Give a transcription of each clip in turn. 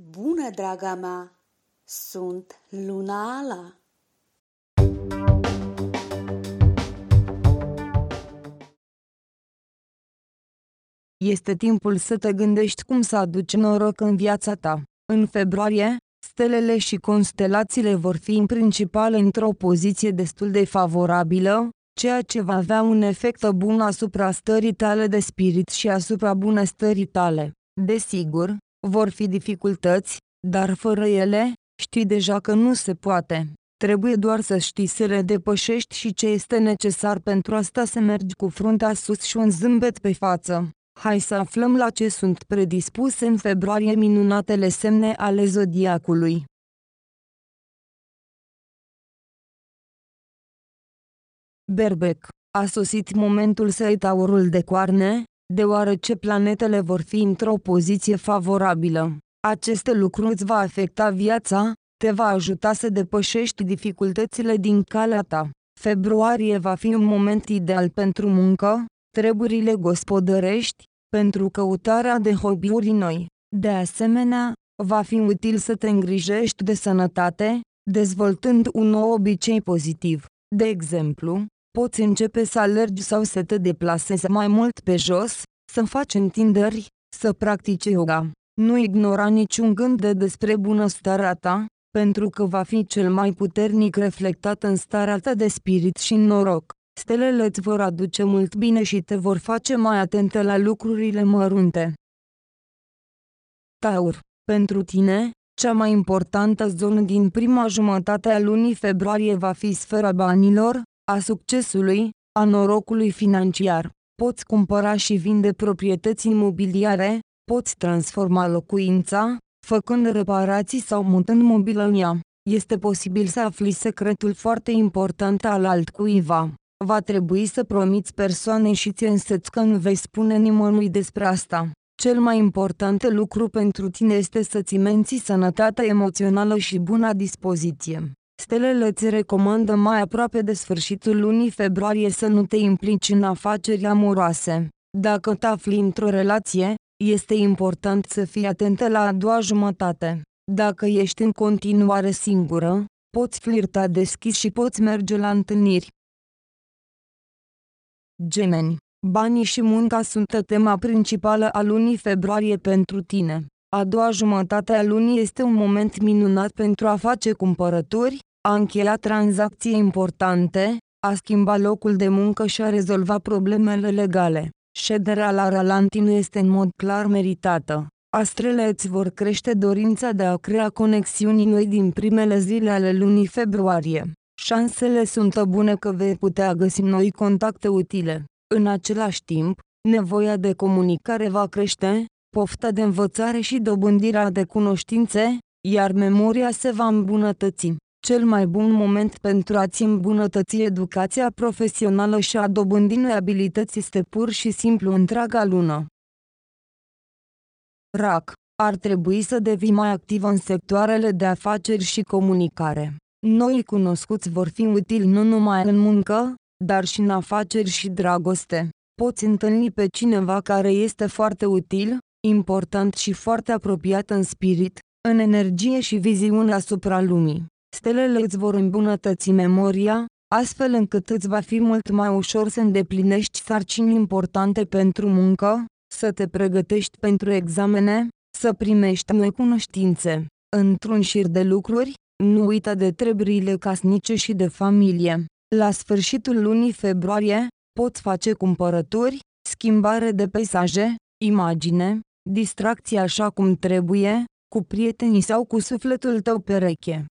Bună, draga mea! Sunt Luna Ala. Este timpul să te gândești cum să aduci noroc în viața ta. În februarie, stelele și constelațiile vor fi în principal într-o poziție destul de favorabilă, ceea ce va avea un efect bun asupra stării tale de spirit și asupra bunăstării tale. Desigur, vor fi dificultăți, dar fără ele, știi deja că nu se poate. Trebuie doar să știi să le depășești și ce este necesar pentru asta să mergi cu fruntea sus și un zâmbet pe față. Hai să aflăm la ce sunt predispuse în februarie minunatele semne ale zodiacului. Berbec, a sosit momentul să ai taurul de coarne, deoarece planetele vor fi într-o poziție favorabilă. Aceste lucruri îți va afecta viața, te va ajuta să depășești dificultățile din calea ta. Februarie va fi un moment ideal pentru muncă, treburile gospodărești, pentru căutarea de hobby-uri noi. De asemenea, va fi util să te îngrijești de sănătate, dezvoltând un nou obicei pozitiv. De exemplu, poți începe să alergi sau să te deplasezi mai mult pe jos, să faci întinderi, să practici yoga. Nu ignora niciun gând de despre bunăstarea ta, pentru că va fi cel mai puternic reflectat în starea ta de spirit și noroc. Stelele îți vor aduce mult bine și te vor face mai atentă la lucrurile mărunte. Taur. Pentru tine, cea mai importantă zonă din prima jumătate a lunii februarie va fi sfera banilor, a succesului, a norocului financiar. Poți cumpăra și vinde proprietăți imobiliare, poți transforma locuința, făcând reparații sau mutând mobilă în ea. Este posibil să afli secretul foarte important al altcuiva. Va trebui să promiți persoanei și ți înseți că nu vei spune nimănui despre asta. Cel mai important lucru pentru tine este să-ți menții sănătatea emoțională și buna dispoziție. Stelele îți recomandă mai aproape de sfârșitul lunii februarie să nu te implici în afaceri amoroase. Dacă te afli într-o relație, este important să fii atentă la a doua jumătate. Dacă ești în continuare singură, poți flirta deschis și poți merge la întâlniri. Gemeni. Banii și munca sunt tema principală a lunii februarie pentru tine. A doua jumătate a lunii este un moment minunat pentru a face cumpărături, a încheia tranzacții importante, a schimba locul de muncă și a rezolva problemele legale. Șederea la ralanti nu este în mod clar meritată. Astrele îți vor crește dorința de a crea conexiuni noi din primele zile ale lunii februarie. Șansele sunt bune că vei putea găsi noi contacte utile. În același timp, nevoia de comunicare va crește, pofta de învățare și dobândirea de cunoștințe, iar memoria se va îmbunătăți. Cel mai bun moment pentru a-ți îmbunătăți educația profesională și a dobândi noi abilități este pur și simplu întreaga lună. RAC. Ar trebui să devii mai activ în sectoarele de afaceri și comunicare. Noi cunoscuți vor fi utili nu numai în muncă, dar și în afaceri și dragoste. Poți întâlni pe cineva care este foarte util, important și foarte apropiat în spirit, în energie și viziune asupra lumii. Stelele îți vor îmbunătăți memoria, astfel încât îți va fi mult mai ușor să îndeplinești sarcini importante pentru muncă, să te pregătești pentru examene, să primești noi cunoștințe. Într-un șir de lucruri, nu uita de treburile casnice și de familie. La sfârșitul lunii februarie, poți face cumpărături, schimbare de peisaje, imagine, distracție așa cum trebuie, cu prietenii sau cu sufletul tău pereche.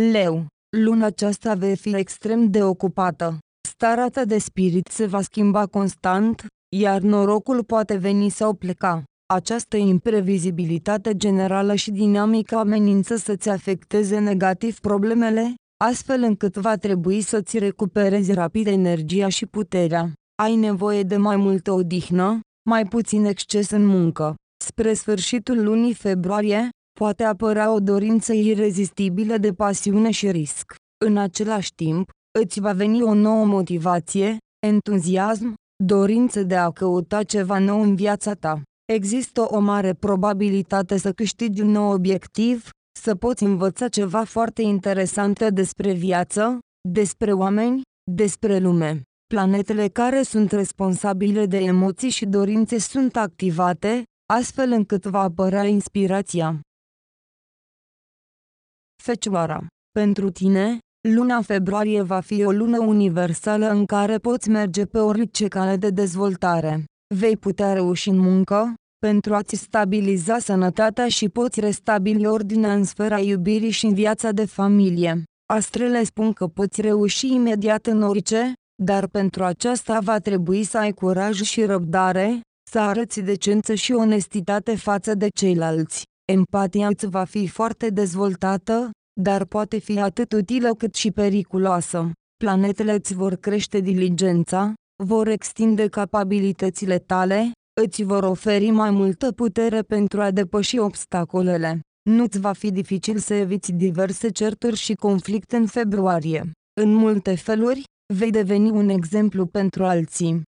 Leu, luna aceasta vei fi extrem de ocupată. Starea ta de spirit se va schimba constant, iar norocul poate veni sau pleca. Această imprevizibilitate generală și dinamică amenință să-ți afecteze negativ problemele, astfel încât va trebui să-ți recuperezi rapid energia și puterea. Ai nevoie de mai multă odihnă, mai puțin exces în muncă. Spre sfârșitul lunii februarie, poate apărea o dorință irezistibilă de pasiune și risc. În același timp, îți va veni o nouă motivație, entuziasm, dorință de a căuta ceva nou în viața ta. Există o mare probabilitate să câștigi un nou obiectiv, să poți învăța ceva foarte interesant despre viață, despre oameni, despre lume. Planetele care sunt responsabile de emoții și dorințe sunt activate, astfel încât va apărea inspirația. Fecioara. Pentru tine, luna februarie va fi o lună universală în care poți merge pe orice cale de dezvoltare. Vei putea reuși în muncă, pentru a-ți stabiliza sănătatea și poți restabili ordinea în sfera iubirii și în viața de familie. Astrele spun că poți reuși imediat în orice, dar pentru aceasta va trebui să ai curaj și răbdare, să arăți decență și onestitate față de ceilalți. Empatia îți va fi foarte dezvoltată, dar poate fi atât utilă cât și periculoasă. Planetele îți vor crește diligența, vor extinde capabilitățile tale, îți vor oferi mai multă putere pentru a depăși obstacolele. Nu-ți va fi dificil să eviți diverse certuri și conflicte în februarie. În multe feluri, vei deveni un exemplu pentru alții.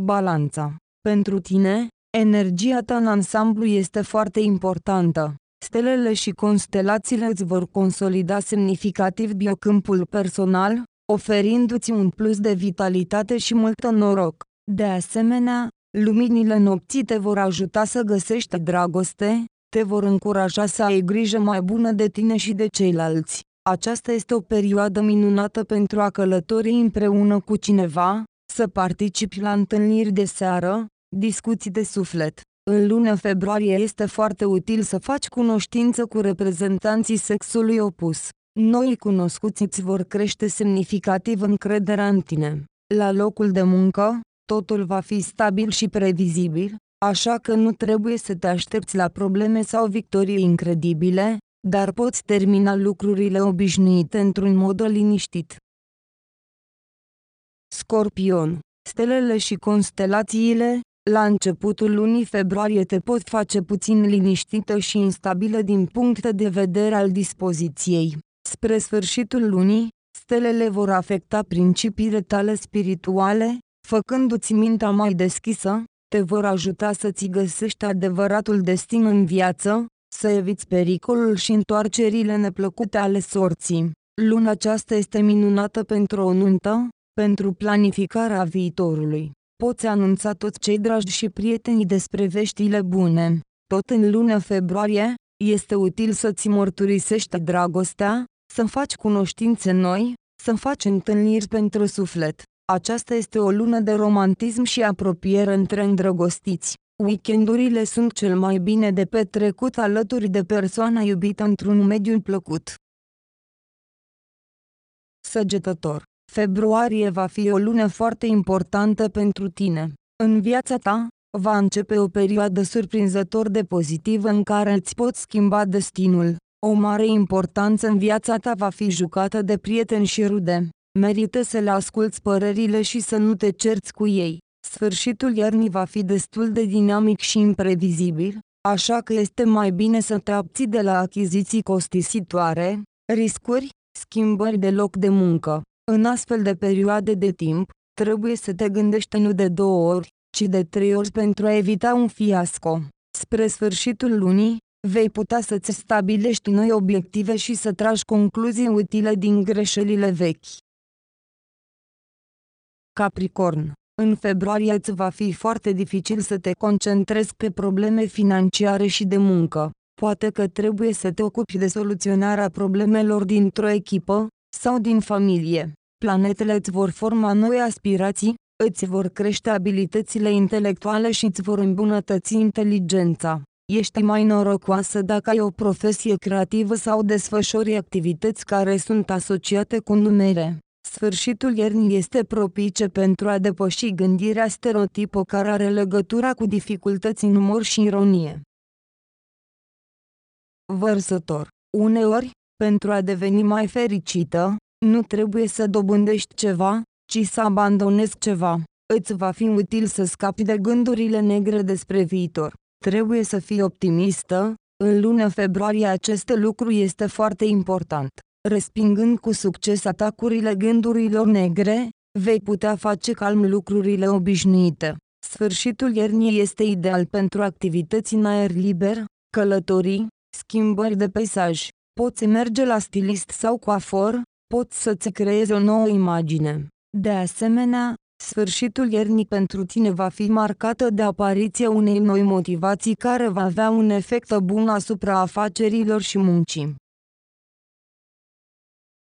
Balanța. Pentru tine, energia ta în ansamblu este foarte importantă. Stelele și constelațiile îți vor consolida semnificativ biocâmpul personal, oferindu-ți un plus de vitalitate și mult noroc. De asemenea, luminile nopții te vor ajuta să găsești dragoste, te vor încuraja să ai grijă mai bună de tine și de ceilalți. Aceasta este o perioadă minunată pentru a călători împreună cu cineva, să participi la întâlniri de seară, discuții de suflet. În luna februarie este foarte util să faci cunoștință cu reprezentanții sexului opus. Noi cunoscuți îți vor crește semnificativ încrederea în tine. La locul de muncă, totul va fi stabil și previzibil, așa că nu trebuie să te aștepți la probleme sau victorii incredibile, dar poți termina lucrurile obișnuite într-un mod liniștit. Scorpion, stelele și constelațiile, la începutul lunii februarie te pot face puțin liniștită și instabilă din punct de vedere al dispoziției. Spre sfârșitul lunii, stelele vor afecta principiile tale spirituale, făcându-ți mintea mai deschisă, te vor ajuta să-ți găsești adevăratul destin în viață, să eviți pericolul și întoarcerile neplăcute ale sorții. Luna aceasta este minunată pentru o nuntă, pentru planificarea viitorului. Poți anunța toți cei dragi și prietenii despre veștile bune. Tot în luna februarie, este util să-ți mărturisești dragostea, să faci cunoștințe noi, să faci întâlniri pentru suflet. Aceasta este o lună de romantism și apropiere între îndrăgostiți. Weekendurile sunt cel mai bine de petrecut alături de persoana iubită într-un mediu plăcut. Săgetător. Februarie va fi o lună foarte importantă pentru tine. În viața ta, va începe o perioadă surprinzător de pozitivă în care îți poți schimba destinul. O mare importanță în viața ta va fi jucată de prieteni și rude. Merită să le asculți părerile și să nu te cerți cu ei. Sfârșitul iernii va fi destul de dinamic și imprevizibil, așa că este mai bine să te abții de la achiziții costisitoare, riscuri, schimbări de loc de muncă. În astfel de perioade de timp, trebuie să te gândești nu de două ori, ci de trei ori pentru a evita un fiasco. Spre sfârșitul lunii, vei putea să-ți stabilești noi obiective și să tragi concluzii utile din greșelile vechi. Capricorn în februarie îți va fi foarte dificil să te concentrezi pe probleme financiare și de muncă. Poate că trebuie să te ocupi de soluționarea problemelor dintr-o echipă sau din familie. Planetele îți vor forma noi aspirații, îți vor crește abilitățile intelectuale și îți vor îmbunătăți inteligența. Ești mai norocoasă dacă ai o profesie creativă sau desfășori activități care sunt asociate cu numere. Sfârșitul iernii este propice pentru a depăși gândirea stereotipă care are legătura cu dificultăți în umor și ironie. Vărsător. Uneori, pentru a deveni mai fericită, nu trebuie să dobândești ceva, ci să abandonezi ceva. Îți va fi util să scapi de gândurile negre despre viitor. Trebuie să fii optimistă, în luna februarie acest lucru este foarte important. Respingând cu succes atacurile gândurilor negre, vei putea face calm lucrurile obișnuite. Sfârșitul iernii este ideal pentru activități în aer liber, călătorii, schimbări de peisaj. Poți merge la stilist sau coafor, poți să-ți creezi o nouă imagine. De asemenea, sfârșitul iernii pentru tine va fi marcată de apariția unei noi motivații care va avea un efect bun asupra afacerilor și muncii.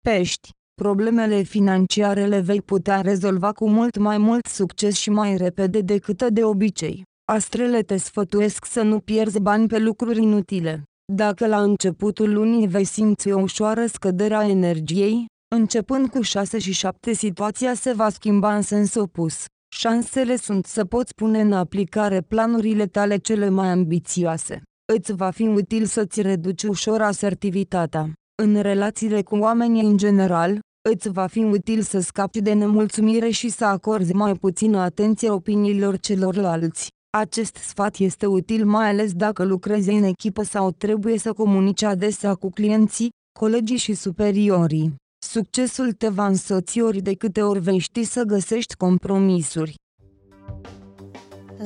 Pești Problemele financiare le vei putea rezolva cu mult mai mult succes și mai repede decât de obicei. Astrele te sfătuiesc să nu pierzi bani pe lucruri inutile. Dacă la începutul lunii vei simți o ușoară scădere a energiei, începând cu 6 și 7 situația se va schimba în sens opus. Șansele sunt să poți pune în aplicare planurile tale cele mai ambițioase. Îți va fi util să-ți reduci ușor asertivitatea. În relațiile cu oamenii în general, îți va fi util să scapi de nemulțumire și să acorzi mai puțină atenție opiniilor celorlalți. Acest sfat este util mai ales dacă lucrezi în echipă sau trebuie să comunici adesea cu clienții, colegii și superiorii. Succesul te va însoți ori de câte ori vei ști să găsești compromisuri.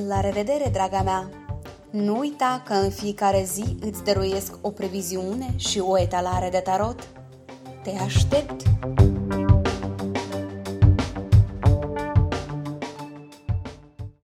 La revedere, draga mea! Nu uita că în fiecare zi îți dăruiesc o previziune și o etalare de tarot. Te aștept!